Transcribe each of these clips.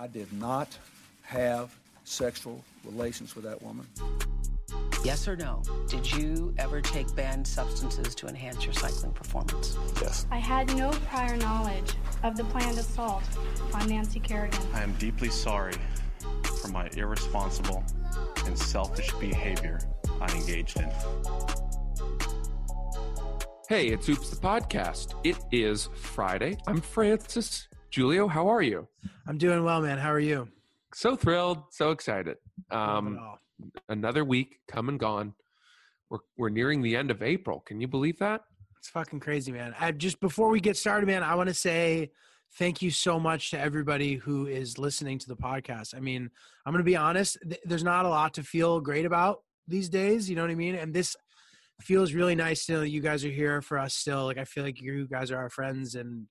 I did not have sexual relations with that woman. Yes or no? Did you ever take banned substances to enhance your cycling performance? Yes. I had no prior knowledge of the planned assault on Nancy Kerrigan. I am deeply sorry for my irresponsible and selfish behavior I engaged in. Hey, it's Oops the Podcast. It is Friday. I'm Francis. Julio, how are you? I'm doing well, man. How are you? So thrilled, so excited. Um, another week come and gone. We're we're nearing the end of April. Can you believe that? It's fucking crazy, man. I just before we get started, man, I want to say thank you so much to everybody who is listening to the podcast. I mean, I'm going to be honest, th- there's not a lot to feel great about these days, you know what I mean? And this feels really nice to know that you guys are here for us still. Like I feel like you guys are our friends and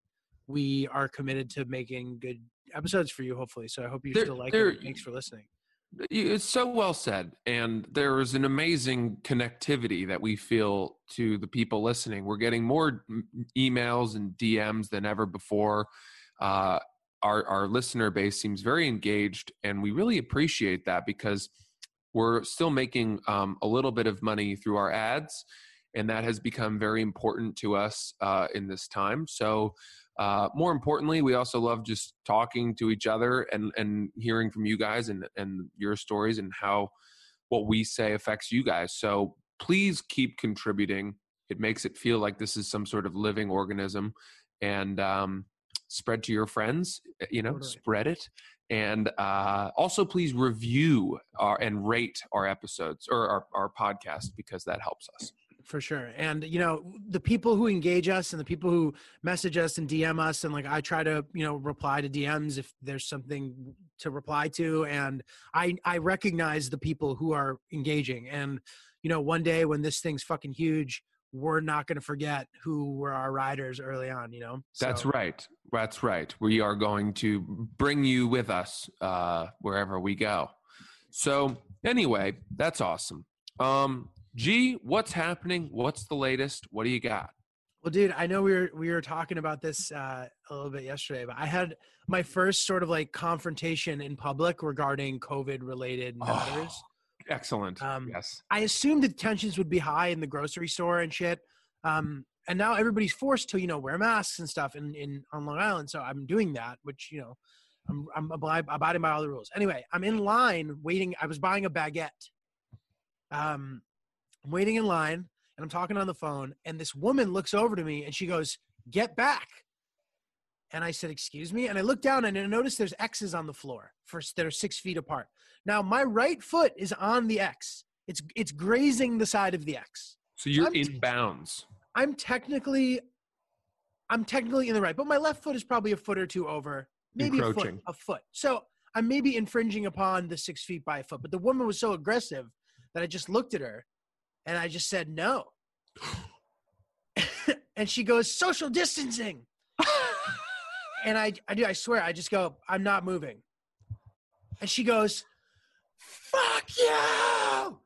we are committed to making good episodes for you hopefully. So I hope you There- still like there- it. Thanks for listening. It's so well said. And there is an amazing connectivity that we feel to the people listening. We're getting more emails and DMs than ever before. Uh, our, our listener base seems very engaged, and we really appreciate that because we're still making um, a little bit of money through our ads, and that has become very important to us uh, in this time. So, uh, more importantly, we also love just talking to each other and, and hearing from you guys and, and your stories and how what we say affects you guys. So please keep contributing. It makes it feel like this is some sort of living organism and um, spread to your friends, eh, you know, Totally. spread it. And uh, also, please review our, and rate our episodes or our, our podcast because that helps us. For sure and you know the people who engage us and the people who message us and dm us and like i try to you know reply to dms if there's something to reply to and i i recognize the people who are engaging and you know one day when this thing's fucking huge we're not going to forget who were our riders early on you know That's right. That's right. We are going to bring you with us uh, wherever we go. So anyway, that's awesome. Um, G, what's happening? What's the latest? What do you got? Well, dude, I know we were we were talking about this uh, a little bit yesterday, but I had my first sort of like confrontation in public regarding COVID related Oh, matters. Excellent. Um, yes. I assumed the tensions would be high in the grocery store and shit. Um, and now everybody's forced to, you know, wear masks and stuff in, in on Long Island. So I'm doing that, which, you know, I'm, I'm abiding by all the rules. Anyway, I'm in line waiting. I was buying a baguette. Um, I'm waiting in line and I'm talking on the phone. And this woman looks over to me and she goes, Get back. And I said, Excuse me. And I look down and I noticed there's X's on the floor for, that are six feet apart. Now my right foot is on the X. It's it's grazing the side of the X. So you're I'm in t- bounds. I'm technically I'm technically in the right, but my left foot is probably a foot or two over, maybe a foot, a foot. So I'm maybe infringing upon the six feet by a foot. But the woman was so aggressive that I just looked at her and I just said no. and she goes, social distancing. and I I do, I swear, I just go, I'm not moving. And she goes, Fuck you!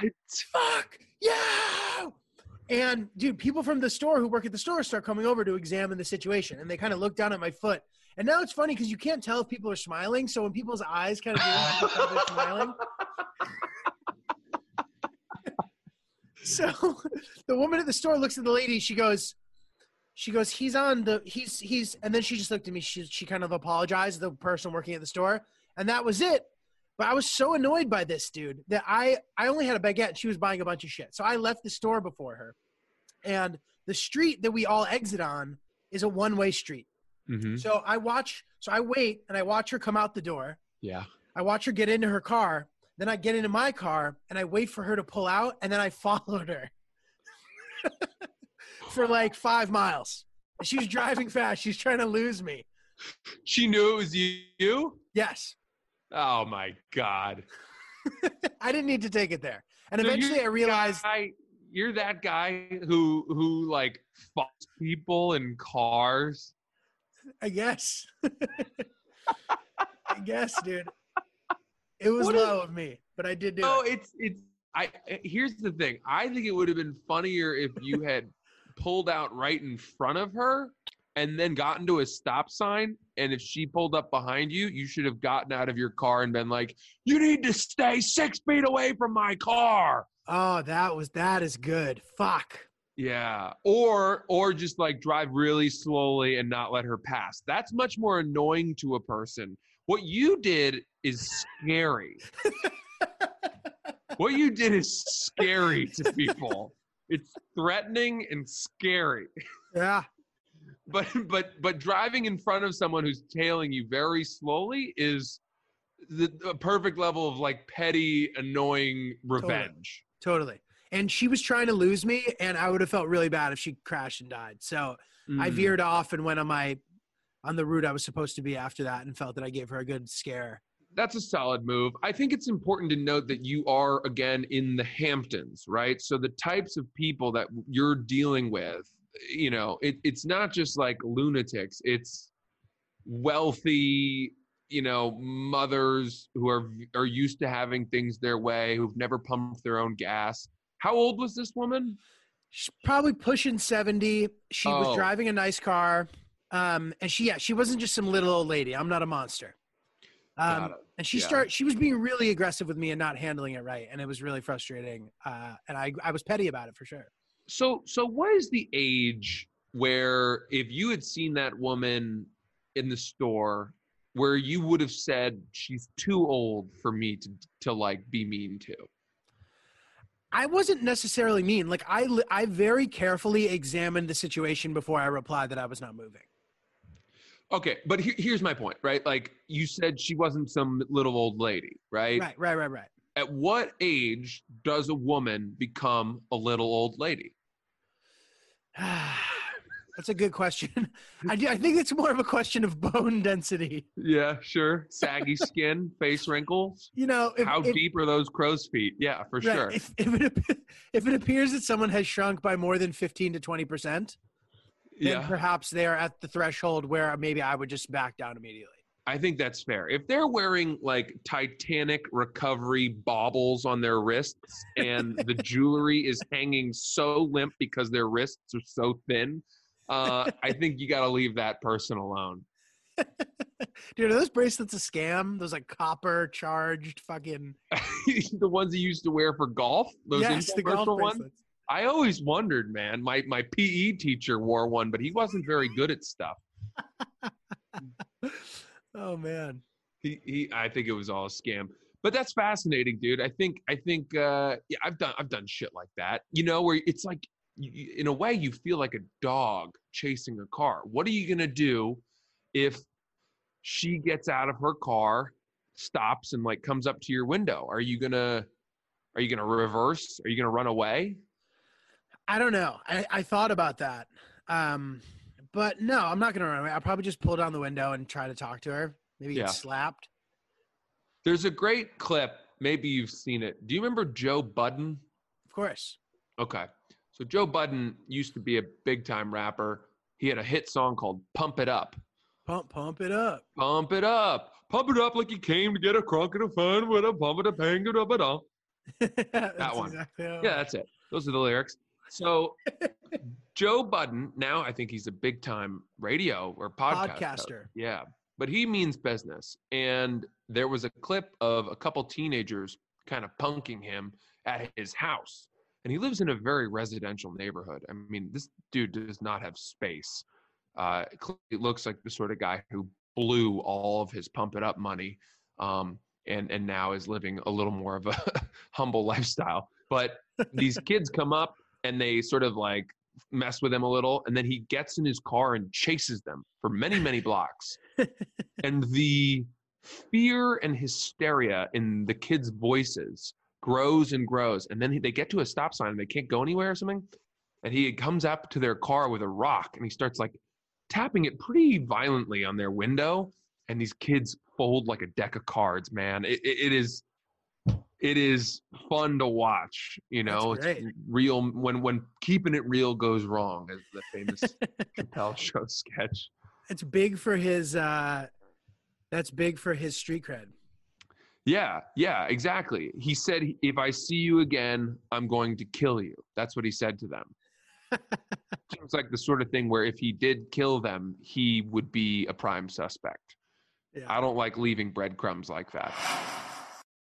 What? fuck you and dude people from the store who work at the store start coming over to examine the situation and they kind of look down at my foot and now it's funny because you can't tell if people are smiling so when people's eyes kind of do it, you can tell they're smiling so the woman at the store looks at the lady she goes she goes he's on the he's he's and then she just looked at me she, she kind of apologized the person working at the store and that was it but I was so annoyed by this dude that I I only had a baguette and she was buying a bunch of shit. So I left the store before her. And the street that we all exit on is a one-way street. hmm So I watch so I wait and I watch her come out the door. Yeah. I watch her get into her car. Then I get into my car and I wait for her to pull out and then I followed her for like 5 miles. She was driving fast. She's trying to lose me. She knew it was you. Yes. Oh my god. I didn't need to take it there. And So eventually I realized guy- you're that guy who who like fights people in cars. I guess. I guess, dude. It was What is- low of me, but I did do Oh, it. it's it's. I I- here's the thing. I think it would have been funnier if you had pulled out right in front of her and then gotten to a stop sign. And if she pulled up behind you, you should have gotten out of your car and been like, "You need to stay six feet away from my car." Oh, that was that is good. Fuck. Yeah, or or just like drive really slowly and not let her pass. That's much more annoying to a person. What you did is scary. what you did is scary to people. It's threatening and scary. Yeah. But but but driving in front of someone who's tailing you very slowly is the, the perfect level of like petty annoying revenge. Totally. And she was trying to lose me, and I would have felt really bad if she crashed and died. So I Mm. veered off and went on my on the route I was supposed to be after that, and felt that I gave her a good scare. that's a solid move. I think it's important to note that you are again in the Hamptons, right? So the types of people that you're dealing with, you know, it, it's not just like lunatics. It's wealthy, you know, mothers who are are used to having things their way, who've never pumped their own gas. How old was this woman? She's probably pushing seventy. She was Oh. driving a nice car, um, and she yeah she wasn't just some little old lady. I'm not a monster. Um, and she Yeah. start she was being really aggressive with me and not handling it right, and it was really frustrating. Uh, and I I was petty about it for sure. So, so what is the age where if you had seen that woman in the store, where you would have said she's too old for me to to like be mean to? I wasn't necessarily mean. Like I, I very carefully examined the situation before I replied that I was not moving. Okay, but here, here's my point, right? Like you said, she wasn't some little old lady, right? Right, right, right, right. At what age does a woman become a little old lady? That's a good question. I, do- I think it's more of a question of bone density. Yeah, sure. Saggy skin, face wrinkles. You know, if, How if, deep are those crow's feet? Yeah, for right, sure. if, if, it, if it appears that someone has shrunk by more than 15 to 20 percent, then yeah. perhaps they are at the threshold where maybe I would just back down immediately. I think that's fair. If they're wearing like Titanic recovery baubles on their wrists and the jewelry is hanging so limp because their wrists are so thin, uh, I think you got to leave that person alone. Dude, are those bracelets a scam? Those like copper charged fucking the ones you used to wear for golf, those yes, the golf infomercial ones. I always wondered, man. My my PE teacher wore one, but he wasn't very good at stuff. Oh man. he, he I think it was all a scam. But that's fascinating, dude. I think I think uh yeah, I've done I've done shit like that. You know, where it's like you- in a way you feel like a dog chasing a car. What are you going to do if she gets out of her car, stops and like comes up to your window? Are you going to are you going to reverse? Are you going to run away? I don't know. I, I thought about that. Um, but no, I'm not going to run away. I'll probably just pull down the window and try to talk to her. Maybe Yeah. get slapped. There's a great clip, maybe you've seen it. Do you remember Joe Budden? Of course. Okay. So Joe Budden used to be a big time rapper. He had a hit song called Pump It Up. Pump, pump it up. Pump it up. Pump it up like you came to get a crunk and a fun with a pump it up, hang it up, it up. that one. Exactly Yeah, that's it. Those are the lyrics. So Joe Budden, now I think he's a big time radio or podcast host. Podcaster. Yeah. But he means business. And there was a clip of a couple teenagers kind of punking him at his house. And he lives in a very residential neighborhood. I mean, this dude does not have space. Uh, it looks like the sort of guy who blew all of his pump it up money um, and, and now is living a little more of a humble lifestyle. But these kids come up and they sort of like mess with him a little and then he gets in his car and chases them for many many blocks. And the fear and hysteria in the kids voices grows and grows and then they get to a stop sign and they can't go anywhere or something and he comes up to their car with a rock and he starts like tapping it pretty violently on their window and these kids fold like a deck of cards man. It, it, it is it is fun to watch you know it's real when when keeping it real goes wrong as the famous chappelle show sketch It's big for his. uh That's big for his street cred. yeah yeah exactly he said if i see you again i'm going to kill you that's what he said to them Seems like the sort of thing where if he did kill them, he would be a prime suspect. Yeah. I don't like leaving breadcrumbs like that.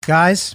Guys,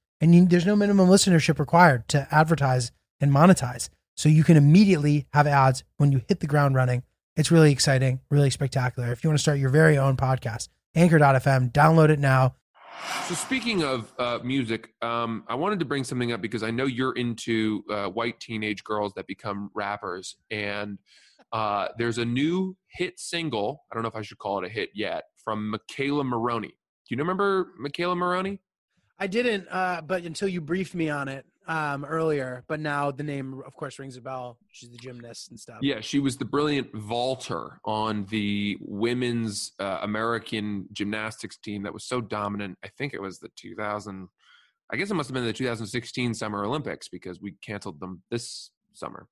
And you, there's no minimum listenership required to advertise and monetize. So you can immediately have ads when you hit the ground running. It's really exciting, really spectacular. If you want to start your very own podcast, anchor.fm, download it now. So speaking of uh, music, um, I wanted to bring something up because I know you're into uh, white teenage girls that become rappers, and uh, there's a new hit single. I don't know if I should call it a hit yet from McKayla Maroney. Do you remember McKayla Maroney? I didn't, uh, but until you briefed me on it um, earlier. But now the name, of course, rings a bell. She's the gymnast and stuff. Yeah, she was the brilliant vaulter on the women's uh, American gymnastics team that was so dominant. I think it was the 2000. I guess it must have been the 2016 Summer Olympics because we canceled them this summer.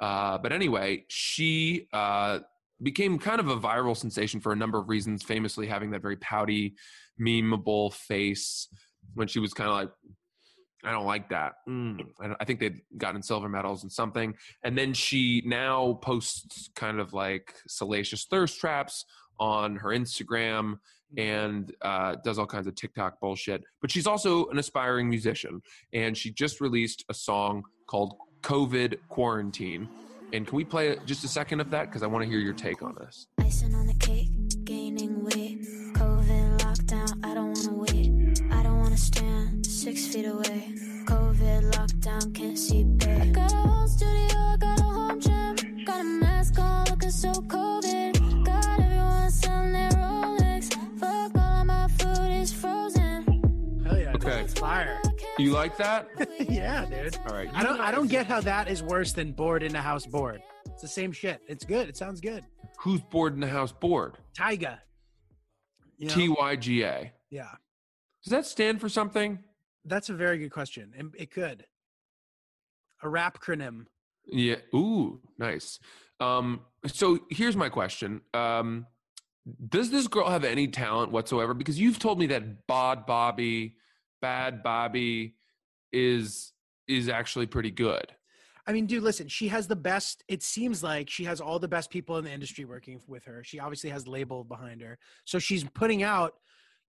Uh, but anyway, she uh, became kind of a viral sensation for a number of reasons. Famously, having that very pouty, memeable face when she was kind of like I don't like that. Mm. I, don't- I think they'd gotten silver medals and something. And then she now posts kind of like salacious thirst traps on her Instagram and uh, does all kinds of TikTok bullshit. But she's also an aspiring musician. And she just released a song called COVID Quarantine. And can we play just a second of that? Because I want to hear your take on this. Icing on the cake, You like that? yeah, dude. All right. I don't. I don't get how that is worse than bored in a house bored. It's the same shit. It's good. It sounds good. Who's bored in the house bored? Tyga. You know? T Y G A. yeah, Does that stand for something? that's a very good question, and it could. A rap acronym. Yeah. Ooh, nice. Um, so here's my question. Um, does this girl have any talent whatsoever? Because you've told me that Bod Bobby, Bhad Bhabie is is actually pretty good. I mean, dude, listen, she has the best. It seems like she has all the best people in the industry working with her. She obviously has label behind her. So she's putting out,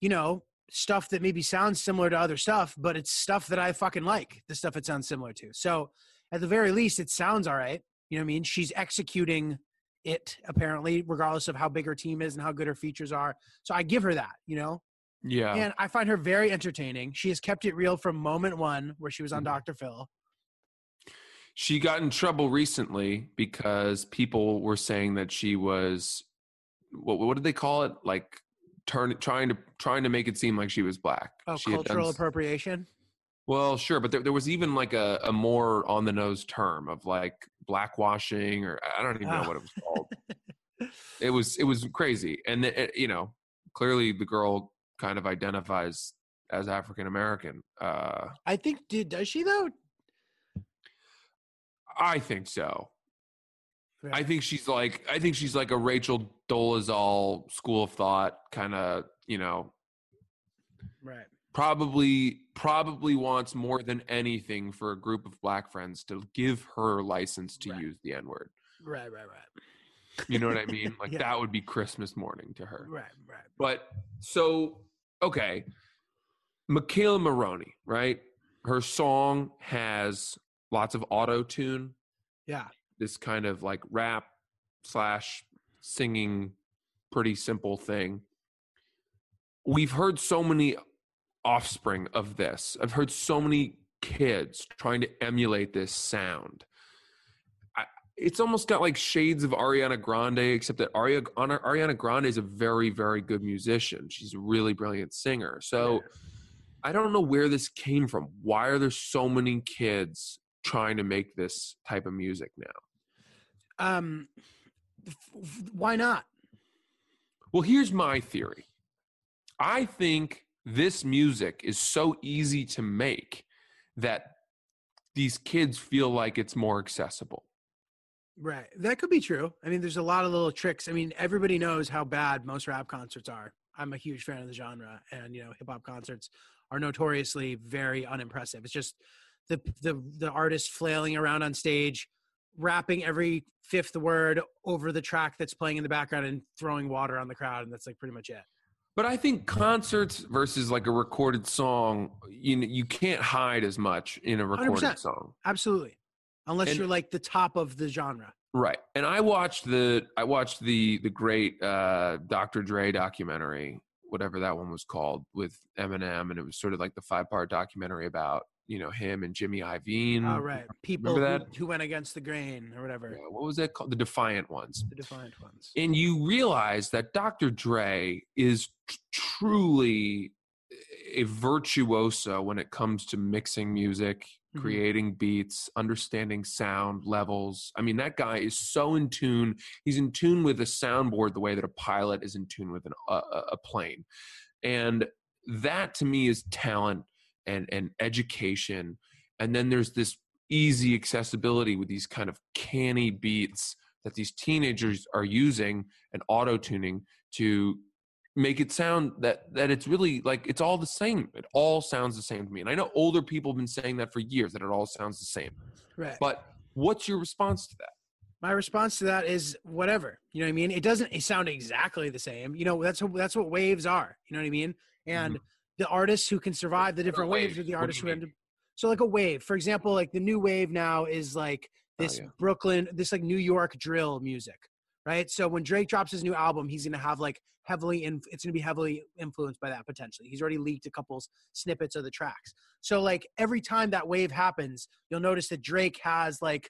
you know, stuff that maybe sounds similar to other stuff, but it's stuff that I fucking like, the stuff it sounds similar to. So at the very least, it sounds all right. You know what I mean? She's executing it apparently, regardless of how big her team is and how good her features are. So I give her that, you know? Yeah. And I find her very entertaining. She has kept it real from moment one where she was Mm-hmm. on Dr. Phil. She got in trouble recently because people were saying that she was what what did they call it? Like turn trying to trying to make it seem like she was black. Oh, She had done cultural appropriation. Well, sure, but there, there was even like a, a more on the nose term of like blackwashing, or I don't even know what it was called. it was it was crazy, and it, it- you know, clearly the girl kind of identifies as African American. Uh, I think, did does she though? I think so. I think she's like I think she's like a Rachel Dolezal school of thought kind of you know Right. probably probably wants more than anything for a group of black friends to give her license to Right. use the N word. Right. Right. Right. You know what I mean? Like Yeah. that would be Christmas morning to her. Right. Right. But so okay, McKayla Maroney, right? Her song has lots of auto tune. Yeah. This kind of like rap slash singing, pretty simple thing. We've heard so many offspring of this. I've heard so many kids trying to emulate this sound. It's almost got like shades of Ariana Grande, except that Ariana Ariana Grande is a very, very good musician. She's a really brilliant singer. So I don't know where this came from. Why are there so many kids trying to make this type of music now? Um, why not? Well, here's my theory. I think this music is so easy to make that these kids feel like it's more accessible. Right. That could be true. I mean, there's a lot of little tricks. I mean, everybody knows how bad most rap concerts are. I'm a huge fan of the genre, and you know, hip hop concerts are notoriously very unimpressive. It's just the the the artist flailing around on stage, rapping every fifth word over the track that's playing in the background and throwing water on the crowd, and that's like pretty much it. But I think concerts versus like a recorded song, you know, you can't hide as much in a recorded 100%. song. Absolutely. Unless And- you're like the top of the genre. Right. And I watched the I watched the the great uh Dr. Dre documentary, whatever that one was called, with Eminem, and it was sort of like the five part documentary about, you know, him and Jimmy Iovine. All right, right. People who, who went against the grain or whatever. Yeah, what was that called? The Defiant ones. The defiant ones. and you realize that Dr. Dre is t- truly a virtuoso when it comes to mixing music, Mhm. creating beats, understanding sound levels. I mean, that guy is so in tune. He's in tune with a soundboard the way that a pilot is in tune with an, a a plane. And that to me is talent and, and education. And then there's this easy accessibility with these kind of canny beats that these teenagers are using and auto tuning to make it sound that that it's really like it's all the same. It all sounds the same to me. And I know older people have been saying that for years that it all sounds the same. Right. But what's your response to that? my response to that is whatever you know what i mean it doesn't sound exactly the same you know that's what that's what waves are you know what i mean and mm-hmm. the artists who can survive the different waves are the artists who end up so like a wave for example like the new wave now is like Oh, this yeah. brooklyn this like new york drill music right so when drake drops his new album he's gonna have like heavily in, it's gonna be heavily influenced by that potentially he's already leaked a couple snippets of the tracks so like every time that wave happens you'll notice that drake has like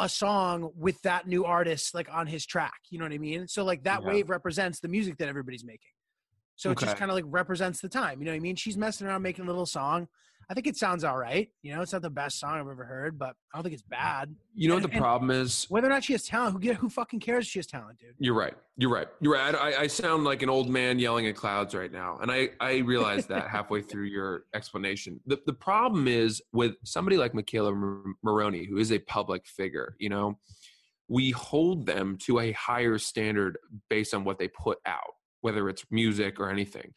a song with that new artist like on his track. You know what I mean? So like that Yeah. wave represents the music that everybody's making. So it just kind of like represents the time. You know what I mean? She's messing around making a little song. I think it sounds all right. You know, it's not the best song I've ever heard, but I don't think it's bad. You know what the problem is? Whether or not she has talent, who get who fucking cares if she has talent, dude? You're right. You're right. You're right. I, I sound like an old man yelling at clouds right now, and I I realized that halfway through your explanation. The the problem is with somebody like McKayla Maroney, who is a public figure. You know, we hold them to a higher standard based on what they put out, whether it's music or anything.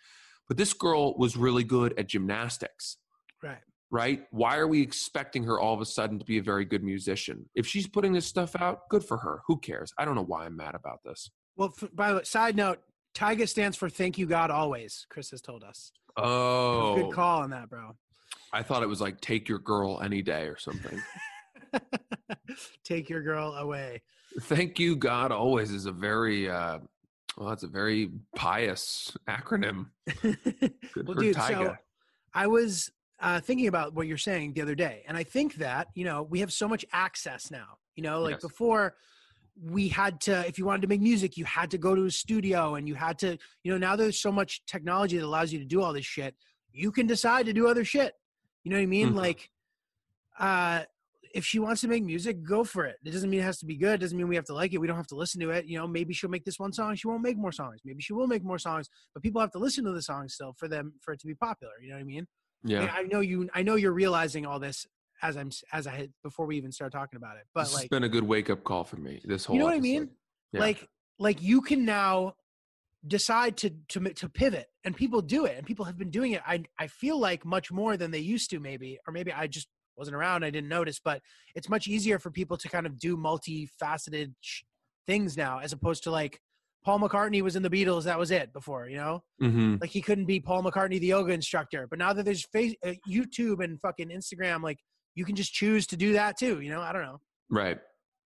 But this girl was really good at gymnastics Right. right? Why are we expecting her all of a sudden to be a very good musician? If she's putting this stuff out, good for her. Who cares? I don't know why I'm mad about this. Well, f- by the way, side note, Tyga stands for "Thank You God Always." Chris has told us. Oh, Good call on that, bro. I thought it was like take your girl any day or something. Take your girl away. Thank you, God. Always is a very, uh, well, that's a very pious acronym. Good well, for dude, Tyga. so I was uh, thinking about what you're saying the other day, and I think that you know we have so much access now. You know, like Yes. before, we had to if you wanted to make music, you had to go to a studio, and you had to, you know, now there's so much technology that allows you to do all this shit. You can decide to do other shit. You know what I mean? Mhm. Like, uh, if she wants to make music, go for it. It doesn't mean it has to be good. It doesn't mean we have to like it. We don't have to listen to it. You know, maybe she'll make this one song. She won't make more songs. Maybe she will make more songs, but people have to listen to the song still for them for it to be popular. You know what I mean? Yeah. I know you. I know you're realizing all this as I'm as I had before we even start talking about it. But this like, been a good wake up call for me. This whole you know what I mean? Yeah. Like, like you can now decide to to to pivot, and people do it, and people have been doing it. I I feel like much more than they used to, maybe, or maybe I just wasn't around. I didn't notice, but it's much easier for people to kind of do multifaceted sh- things now, as opposed to like Paul McCartney was in the Beatles. That was it before, you know Mhm. like he couldn't be Paul McCartney, the yoga instructor. But now that there's face, uh, YouTube and fucking Instagram, like you can just choose to do that too. You know, I don't know. Right.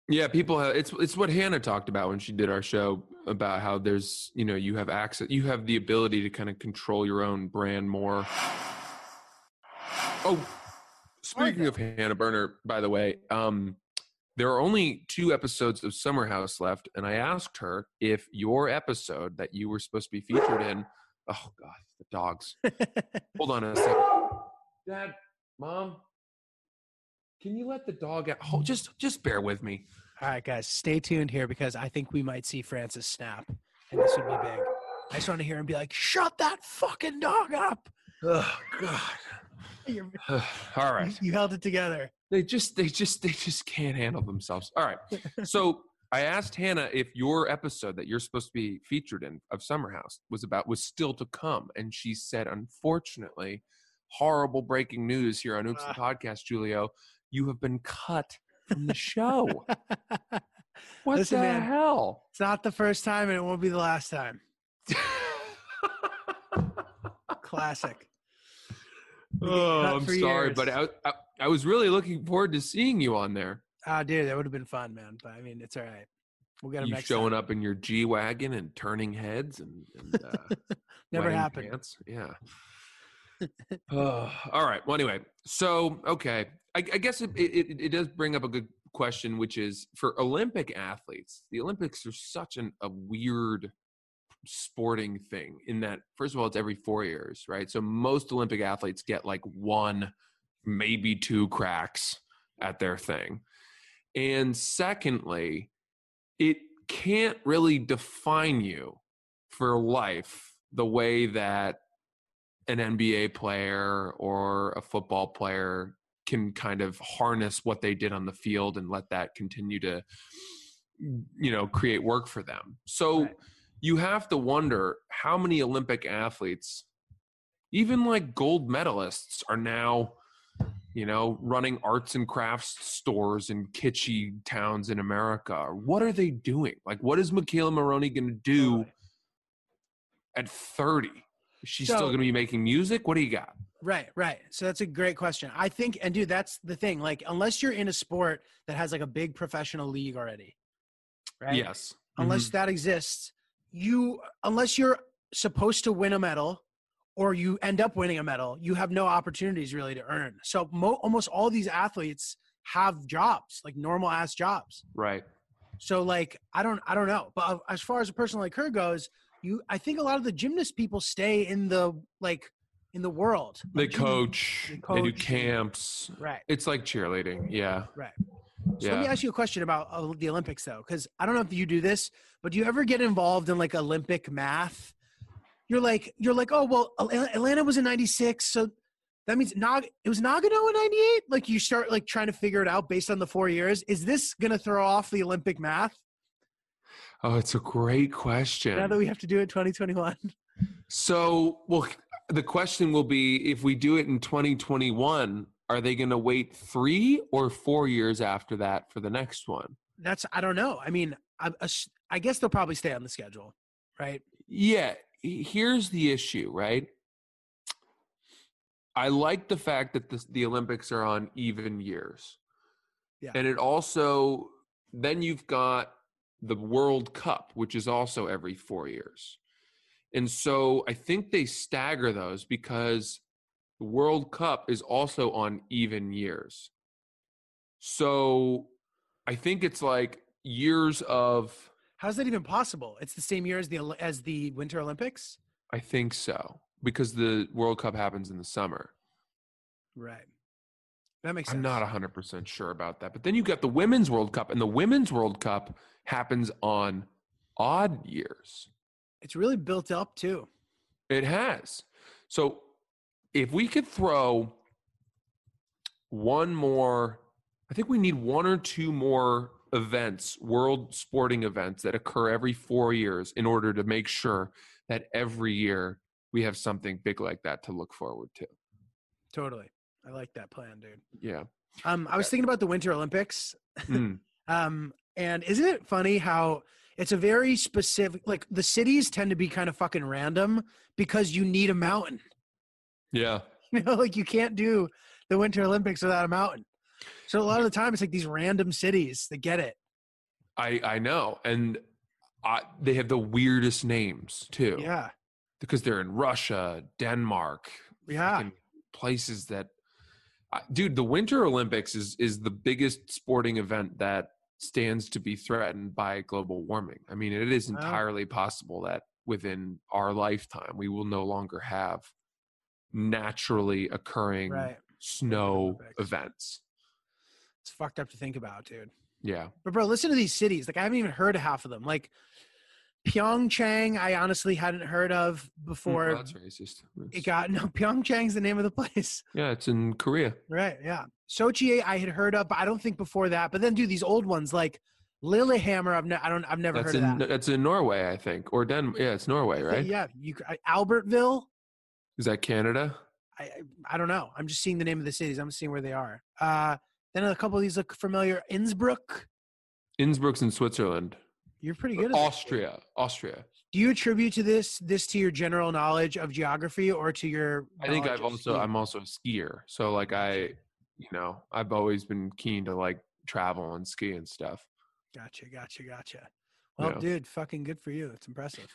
Yeah, people have it's it's what Hannah talked about when she did our show about how there's, you know, you have access you have the ability to kind of control your own brand more. Oh, speaking of Hannah Berner, by the way, um there are only two episodes of Summer House left, and I asked her if your episode that you were supposed to be featured in. Oh God, the dogs! Hold on a second, Dad, Mom, can you let the dog out? Hold, just just bear with me. All right, guys, stay tuned here because I think we might see Francis snap, and this would be big. I just want to hear him be like, "Shut that fucking dog up!" Oh, God. All right. You held it together. They just they just they just can't handle themselves. All right. So I asked Hannah if your episode that you're supposed to be featured in of Summer House was about was still to come, and she said, unfortunately, horrible breaking news here on Oops the ah. Podcast, Julio. You have been cut from the show. what Listen, the man. hell? It's not the first time, and it won't be the last time. Classic. oh, I'm sorry, years. but I, I I was really looking forward to seeing you on there. Oh, dude, that would have been fun, man. But I mean, it's all right. We'll get him You next showing time. up in your G wagon and turning heads and, and uh, Never happened. pants. Yeah. Oh, all right. Well, anyway, so okay, I, I guess it, it it does bring up a good question, which is for Olympic athletes. The Olympics are such an, a weird sporting thing in that first of all it's every four years right so most olympic athletes get like one maybe two cracks at their thing and secondly it can't really define you for life the way that an NBA player or a football player can kind of harness what they did on the field and let that continue to you know create work for them so Right. you have to wonder how many olympic athletes even like gold medalists are now you know running arts and crafts stores in kitschy towns in america what are they doing like what is mckayla maroney going to do at 30 is she So- still going to be making music what do you got Right, right. So that's a great question. I think, and dude, that's the thing. Like, unless you're in a sport that has like a big professional league already, right? yes Unless Mhm. that exists, you, unless you're supposed to win a medal or you end up winning a medal, you have no opportunities really to earn. So mo- almost all these athletes have jobs, like normal ass jobs. right So like I don't I don't know, but as far as a person like her goes, you I think a lot of the gymnast people stay in the like in the world. they Like, coach, they they do camps Right. it's like cheerleading yeah Right. So let me ask you a question about uh, the Olympics though, because I don't know if you do this, but do you ever get involved in like Olympic math? You're like you're like oh well Atlanta was in '96, so that means Nag it was Nagano in '98. Like you start like trying to figure it out based on the four years. Is this gonna throw off the Olympic math oh it's a great question now that we have to do it 2021? So, well, the question will be if we do it in 2021, are they going to wait three or four years after that for the next one? That's I don't know. I mean, I, I guess they'll probably stay on the schedule, right? Yeah, here's the issue, right? I like the fact that this, the Olympics are on even years. Yeah. And it also, then you've got the World Cup, which is also every four years. And so I think they stagger those because the World Cup is also on even years. So I think it's like years of, How's that even possible? It's the same year as the as the Winter Olympics, I think so, because the World Cup happens in the summer. right? That makes sense. I'm not 100% sure about that. But then you got the Women's World Cup, and the Women's World Cup happens on odd years. It's really built up too. It has. So if we could throw one more, I think we need one or two more events, world sporting events that occur every four years in order to make sure that every year we have something big like that to look forward to. Totally. I like that plan, dude. Yeah. Um, I was thinking about the Winter Olympics. Mm. Um, and isn't it funny how it's a very specific, like the cities tend to be kind of fucking random because you need a mountain. Yeah. You know, like you can't do the Winter Olympics without a mountain. So a lot of the time, it's like these random cities that get it. I I know, and I, they have the weirdest names too. Yeah. because they're in Russia, Denmark, Yeah. places that. Dude, the Winter Olympics is is the biggest sporting event that stands to be threatened by global warming. I mean, it is Wow. entirely possible that within our lifetime we will no longer have naturally occurring Right. snow Olympics. events. It's fucked up to think about, dude. Yeah. But bro, listen to these cities. Like I haven't even heard of half of them. Like Pyeongchang, I honestly hadn't heard of before. Oh, that's racist. it got no Pyeongchang's the name of the place. yeah, it's in Korea. Right. Yeah. Sochi, I had heard of, but I don't think before that. But then, do these old ones like Lillehammer. I've ne- I don't. I've never That's heard in of that. that's in Norway, I think, or Den. Yeah, it's Norway, right? Yeah. You. Albertville. Is that Canada? I, I I don't know. I'm just seeing the name of the cities. I'm seeing where they are. Uh, then a couple of these look familiar. Innsbruck. Innsbruck's in Switzerland. You're pretty good. Austria. Austria. Do you attribute to this this to your general knowledge of geography or to your? I think I've also skiing? I'm also a skier, so like I, you know, I've always been keen to like travel and ski and stuff. Gotcha. Gotcha. Gotcha. Well, Yeah. dude, fucking good for you. It's impressive.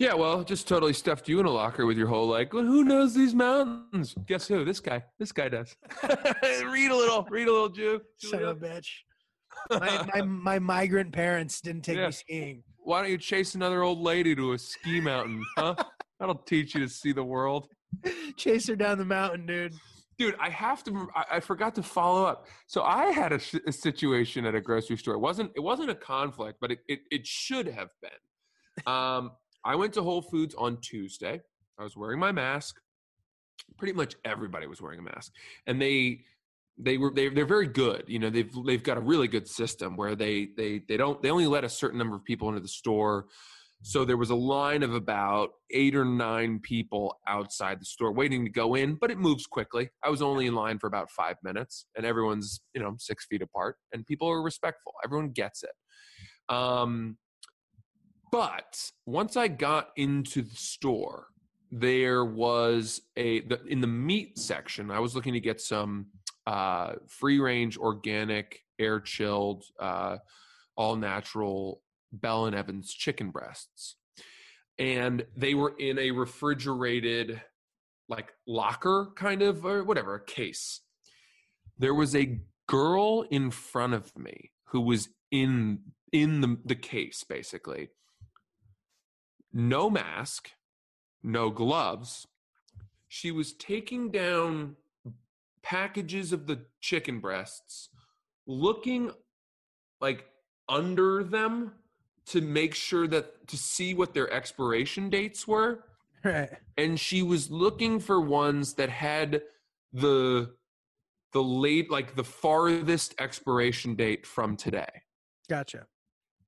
Yeah, well, just totally stuffed you in a locker with your whole like, well, who knows these mountains? Guess who? This guy. This guy does. read a little. Read a little, Jew. Son of a bitch. My, my my migrant parents didn't take Yeah. me skiing. Why don't you chase another old lady to a ski mountain, huh? That'll teach you to see the world. Chase her down the mountain, dude. Dude, I have to. I, I forgot to follow up. So I had a, a situation at a grocery store. It wasn't. It wasn't a conflict, but it, it, it should have been. Um, I went to Whole Foods on Tuesday. I was wearing my mask. Pretty much everybody was wearing a mask, and they they were they, they're very good. You know, they've they've got a really good system where they they they don't they only let a certain number of people into the store. So there was a line of about eight or nine people outside the store waiting to go in, but it moves quickly. I was only in line for about five minutes, and everyone's you know six feet apart, and people are respectful. Everyone gets it. Um, but once I got into the store, there was a the, in the meat section. I was looking to get some uh, free range, organic, air chilled, uh, all natural Bell and Evans chicken breasts, and they were in a refrigerated like locker kind of or whatever a case. There was a girl in front of me who was in in the, the case basically no mask no gloves she was taking down packages of the chicken breasts looking like under them to make sure that to see what their expiration dates were Right. and she was looking for ones that had the the late like the farthest expiration date from today Gotcha.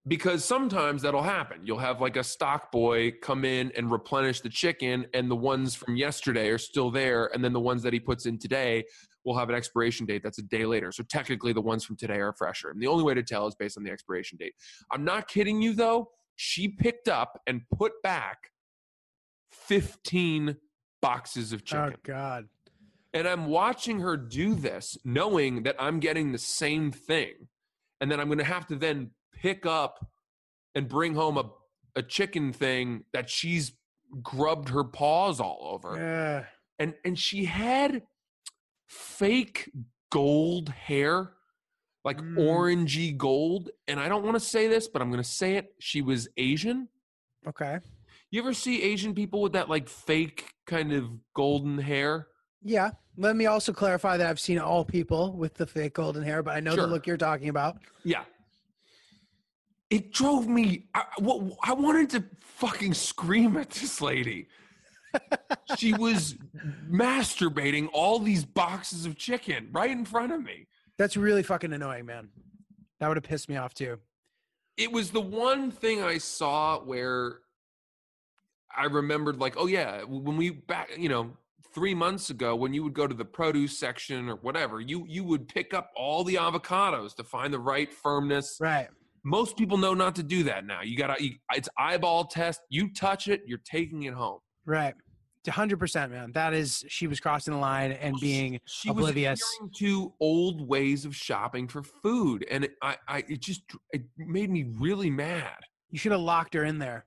Because sometimes that'll happen. You'll have like a stock boy come in and replenish the chicken and the ones from yesterday are still there and then the ones that he puts in today will have an expiration date that's a day later. So technically the ones from today are fresher. And the only way to tell is based on the expiration date. I'm not kidding you though. She picked up and put back 15 boxes of oh, chicken. Oh God. and I'm watching her do this, knowing that I'm getting the same thing. And then I'm going to have to then pick up and bring home a, a chicken thing that she's grubbed her paws all over. Yeah. And, and she had fake gold hair, like Mm. orangey gold. And I don't want to say this, but I'm going to say it. She was Asian. Okay. You ever see Asian people with that like fake kind of golden hair? Yeah. Let me also clarify that I've seen all people with the fake golden hair, but I know Sure. the look you're talking about. Yeah. It drove me. I, I- I wanted to fucking scream at this lady. she was masturbating all these boxes of chicken right in front of me. That's really fucking annoying, man. That would have pissed me off too. It was the one thing I saw where I remembered, like, oh yeah, when we back, you know, three months ago, when you would go to the produce section or whatever, you you would pick up all the avocados to find the right firmness. Right. Most people know not to do that now. You got to, it's eyeball test. You touch it, you're taking it home. Right. hundred percent, man. That is she was crossing the line and being she oblivious. was to old ways of shopping for food, and it, I, I, it just it made me really mad. you should have locked her in there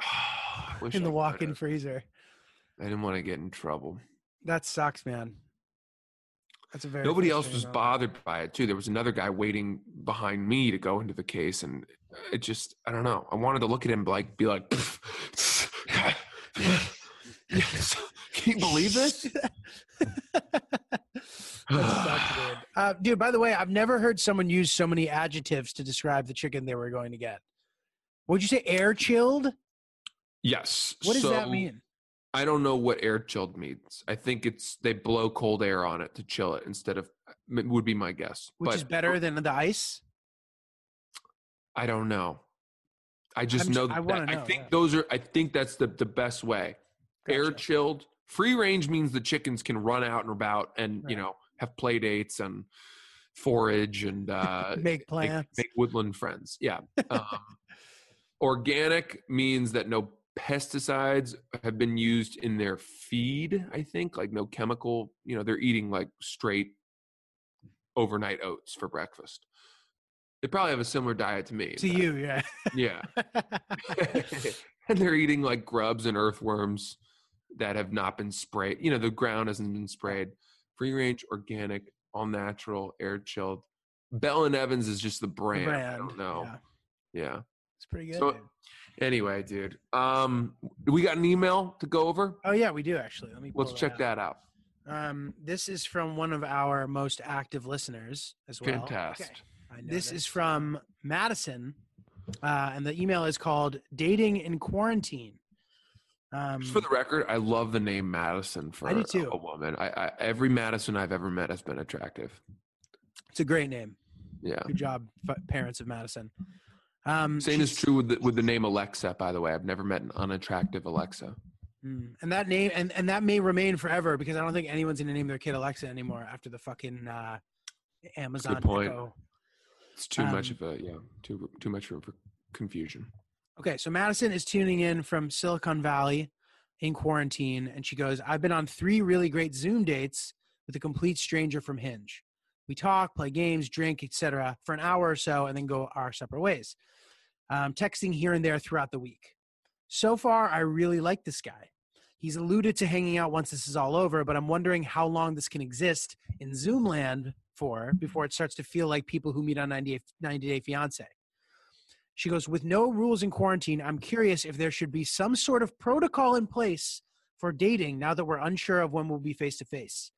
in the I walk-in could've. freezer. I didn't want to get in trouble. That sucks, man. That's a very Nobody else was bothered by it too. There was another guy waiting behind me to go into the case, and it just I don't know. I wanted to look at him like be like, Can you believe this? sucks, dude. Uh, dude, by the way, I've never heard someone use so many adjectives to describe the chicken they were going to get. What'd you say? Air chilled? Yes. What does that mean? I don't know what air chilled means. I think it's they blow cold air on it to chill it instead of would be my guess. Which But is better than the ice? I don't know. I just I'm know I that wanna I think yeah. those are I think that's the the best way. Air chilled. Free range means the chickens can run out and about and you know have play dates and forage and uh Make make, make woodland friends. Yeah. Um, organic means that no pesticides have been used in their feed, I think, like no chemical, you know, they're eating like straight overnight oats for breakfast. They probably have a similar diet to me. to you, yeah. Yeah. and they're eating like grubs and earthworms that have not been sprayed. You know, the ground hasn't been sprayed. Free range, organic, all natural, air chilled. Bell and Evans is just the The brand. I brand, don't know. yeah. Yeah. It's pretty good. So-. Anyway, dude. Um we got an email to go over. Oh yeah, we do actually. Let me. Let's pull check out. that out. Um, this is from one of our most active listeners as well. Fantastic. Okay. This is from Madison, uh, and the email is called "Dating in Quarantine." Um, Just for the record, I love the name Madison for I do a- too. a woman. I, I every Madison I've ever met has been attractive. it's a great name. Yeah. Good job, parents of Madison. Um, Same is true with the, with the name Alexa. By the way, I've never met an unattractive Alexa. Mm, and that name, and, and that may remain forever because I don't think anyone's gonna name their kid Alexa anymore after the fucking uh, Amazon point. Echo. It's too much Um, of a yeah, too too much room for confusion. Okay, so Madison is tuning in from Silicon Valley in quarantine, and she goes, I've been on three really great Zoom dates with a complete stranger from Hinge. We talk, play games, drink, etc., for an hour or so, and then go our separate ways. Um, texting here and there throughout the week. So far, I really like this guy. He's alluded to hanging out once this is all over, but I'm wondering how long this can exist in Zoom land for before it starts to feel like people who meet on 90 90 Day Fiance. She goes, with no rules in quarantine, I'm curious if there should be some sort of protocol in place for dating now that we're unsure of when we'll be face to face.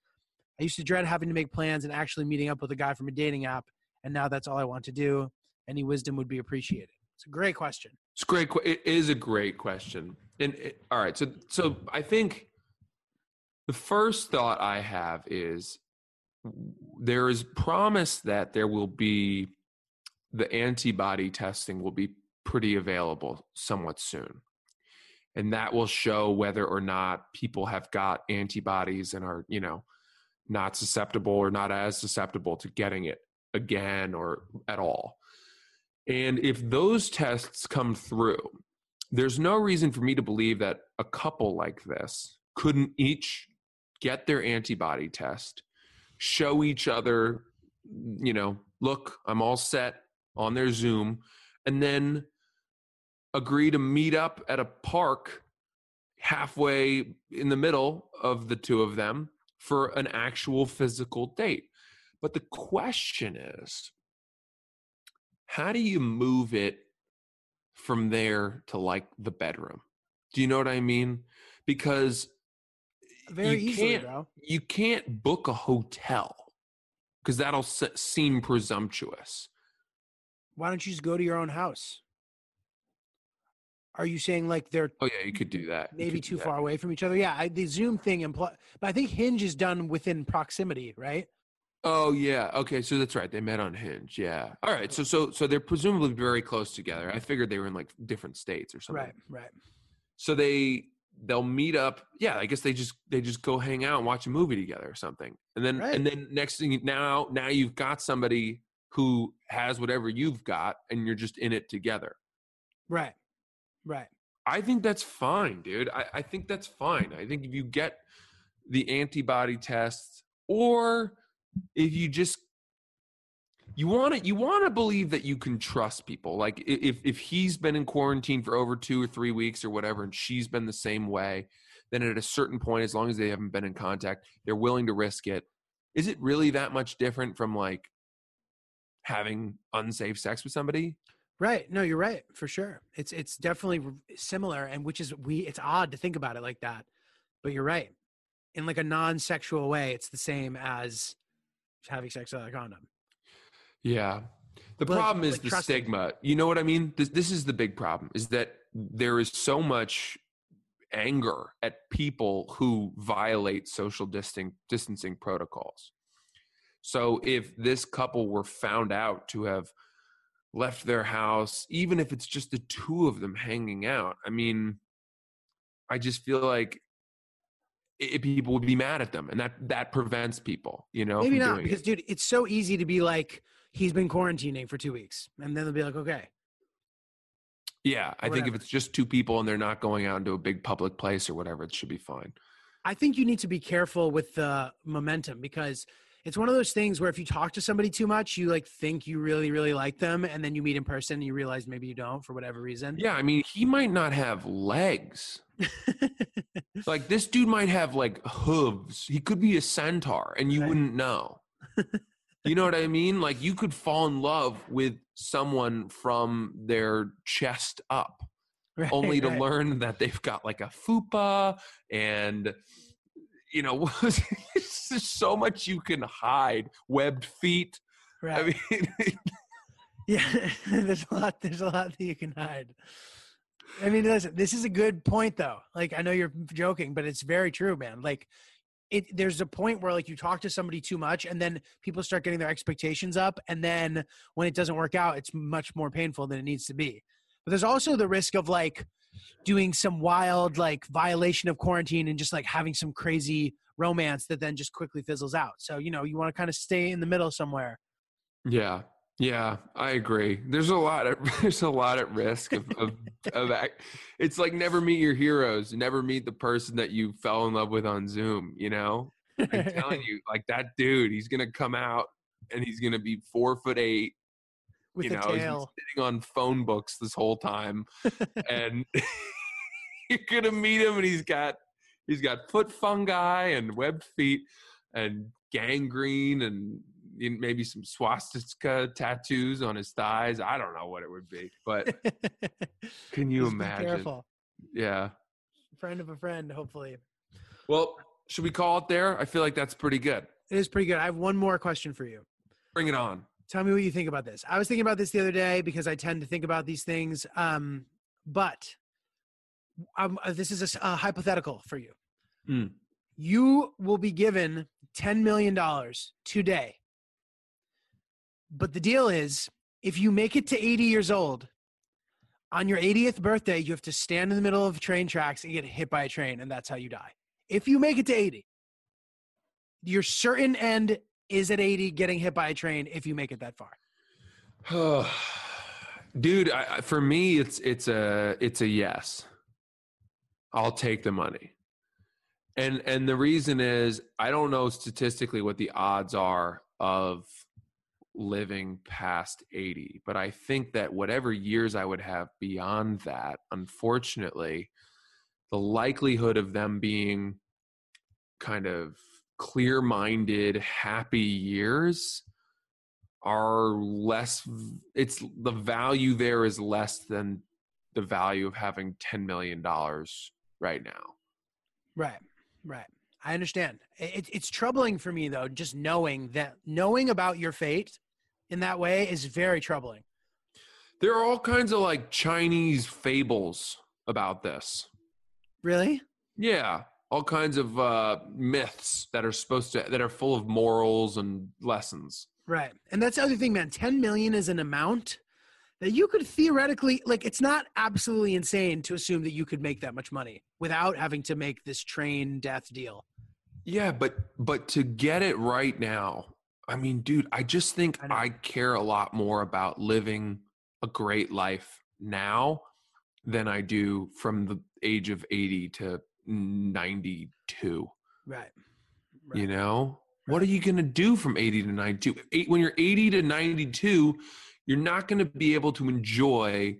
I used to dread having to make plans and actually meeting up with a guy from a dating app, and now that's all I want to do. Any wisdom would be appreciated. It's a great question. It's great. It is a great question. And it, all right, so so I think the first thought I have is there is promise that there will be the antibody testing will be pretty available somewhat soon. And that will show whether or not people have got antibodies and are, you know, not susceptible or not as susceptible to getting it again or at all. And if those tests come through, there's no reason for me to believe that a couple like this couldn't each get their antibody test, show each other, you know, look, I'm all set on their Zoom, and then agree to meet up at a park halfway in the middle of the two of them for an actual physical date. But the question is, how do you move it from there to like the bedroom? Do you know what I mean? Because Very you easily, can't, bro. You can't book a hotel because that'll se- seem presumptuous. Why don't you just go to your own house? Are you saying like they're Oh yeah, you could do that. Maybe too that. far away from each other? Yeah, I, the Zoom thing imply, but I think Hinge is done within proximity, right? Oh yeah. Okay, so that's right. They met on Hinge. Yeah. All right. So so so they're presumably very close together. I figured they were in like different states or something. Right, right. So they they'll meet up. Yeah, I guess they just they just go hang out and watch a movie together or something. And then Right. and then next thing now now you've got somebody who has whatever you've got and you're just in it together. Right. Right. I think that's fine, dude. I, I think that's fine. I think if you get the antibody tests, or if you just you want to you want to believe that you can trust people. Like if if he's been in quarantine for over two or three weeks or whatever, and she's been the same way, then at a certain point, as long as they haven't been in contact, they're willing to risk it. Is it really that much different from like having unsafe sex with somebody? Right. No, you're right for sure. It's it's definitely similar, and which is we. It's odd to think about it like that, but you're right. In like a non-sexual way, it's the same as having sex without a condom. Yeah. The Like- problem is like the trusting. stigma. You know what I mean? This, this is the big problem is that there is so much anger at people who violate social distan- distancing protocols. So if this couple were found out to have left their house, even if it's just the two of them hanging out, I mean, I just feel like i people would be mad at them, and that that prevents people, you know, Maybe not because, it. dude, it's so easy to be like, he's been quarantining for two weeks, and then they'll be like, okay, Yeah, I think if it's just two people and they're not going out into a big public place or whatever, it should be fine. I think you need to be careful with the momentum because it's one of those things where if you talk to somebody too much, you like think you really, really like them, and then you meet in person and you realize maybe you don't for whatever reason. Yeah, I mean, he might not have legs. like this dude might have like hooves. He could be a centaur and you Right. wouldn't know. you know what I mean? Like you could fall in love with someone from their chest up Right, only to right, learn that they've got like a fupa and you know there's so much you can hide webbed feet right. i mean Yeah, there's a lot. There's a lot that you can hide. I mean, listen, this is a good point, though. Like, I know you're joking, but it's very true, man. Like, it there's a point where like you talk to somebody too much, and then people start getting their expectations up, and then when it doesn't work out, it's much more painful than it needs to be. But there's also the risk of like doing some wild like violation of quarantine and just like having some crazy romance that then just quickly fizzles out. So you know, you want to kind of stay in the middle somewhere. yeah yeah i agree there's a lot at there's a lot at risk of of, of act, it's like never meet your heroes never meet the person that you fell in love with on zoom you know i'm telling you like that dude he's gonna come out and he's gonna be four foot eight with you know, sitting on phone books this whole time, and you're gonna meet him, and he's got he's got foot fungi and webbed feet and gangrene and maybe some swastika tattoos on his thighs. I don't know what it would be, but can you Just be imagine? Careful. Yeah. Friend of a friend, hopefully. Well, should we call it there? I feel like that's pretty good. It is pretty good. I have one more question for you. Bring it on. Tell me what you think about this. I was thinking about this the other day because I tend to think about these things. Um, but um, uh, this is a hypothetical for you. Mm. You will be given $10 million today. But the deal is, if you make it to 80 years old, on your 80th birthday, you have to stand in the middle of train tracks and get hit by a train, and that's how you die. If you make it to 80, your certain end is it 80 getting hit by a train if you make it that far. Dude, I, for me, it's it's a it's a yes. I'll take the money, and and the reason is I don't know statistically what the odds are of living past 80 but i think that whatever years i would have beyond that unfortunately the likelihood of them being kind of clear minded happy years are less it's the value there is less than the value of having 10 million dollars right now Right, right. I understand. It, it's troubling for me though, just knowing that knowing about your fate in that way is very troubling. there are all kinds of like chinese fables about this Really? yeah all kinds of uh myths that are supposed to that are full of morals and lessons Right. And that's the other thing, man. 10 million is an amount that you could theoretically, like, it's not absolutely insane to assume that you could make that much money without having to make this train death deal. Yeah, but but to get it right now, I mean, dude, I just think I. I, care a lot more about living a great life now than I do from the age of 80 to 92. Right. You know? What are you going to do from 80 to 92? Eight, when you're 80 to 92, you're not going to be able to enjoy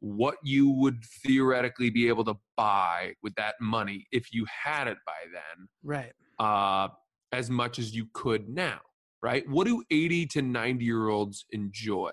what you would theoretically be able to buy with that money if you had it by then Right. uh, as much as you could now, right? What do 80 to 90 year olds enjoy?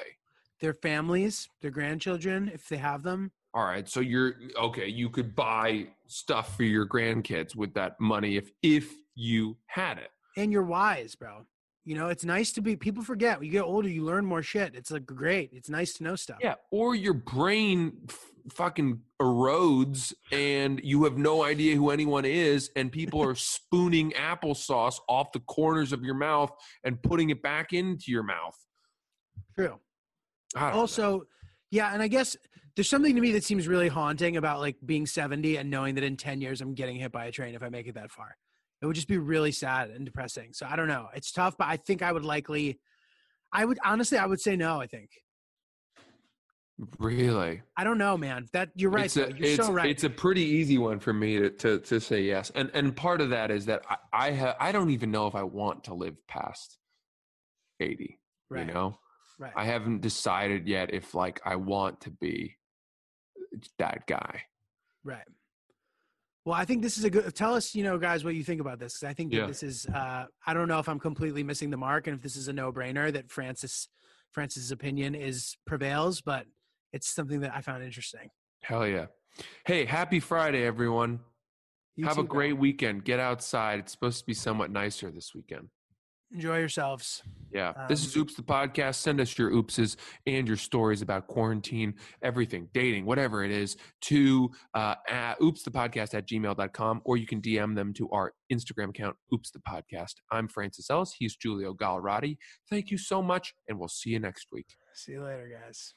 Their families, their grandchildren, if they have them. All right, so you're okay. You could buy stuff for your grandkids with that money if if you had it. And you're wise, bro. You know, it's nice to be. People forget. When you get older, you learn more shit. It's like great. It's nice to know stuff. Yeah, or your brain f- fucking erodes and you have no idea who anyone is, and people are spooning applesauce off the corners of your mouth and putting it back into your mouth. True. Don't know. Also, yeah, and I guess there's something to me that seems really haunting about like being 70 and knowing that in 10 years I'm getting hit by a train if I make it that far. It would just be really sad and depressing. So I don't know. It's tough, but I think I would likely, I would honestly, I would say no. I think really. I don't know, man. That you're right. It's though. a, You're it's, so right. it's a pretty easy one for me to, to, to say yes. And and part of that is that I I, ha- I don't even know if I want to live past 80. right. You know? right. I haven't decided yet if like I want to be that guy. Right. Well, I think this is a good. Tell us, you know, guys, what you think about this. I think that Yeah. this is. Uh, I don't know if I'm completely missing the mark, and if this is a no-brainer that Francis, Francis's opinion is prevails, but it's something that I found interesting. Hell yeah. Hey, happy Friday, everyone. You Have too, a great weekend. Get outside. It's supposed to be somewhat nicer this weekend. Enjoy yourselves. Yeah. this is Um, Oops the podcast. Send us your oopses and your stories about quarantine, everything, dating, whatever it is, to uh, at oops the podcast at gmail.com, or you can DM them to our Instagram account, Oops the Podcast. I'm Francis Ellis. He's Julio Gallerati. Thank you so much, and we'll see you next week. See you later, guys.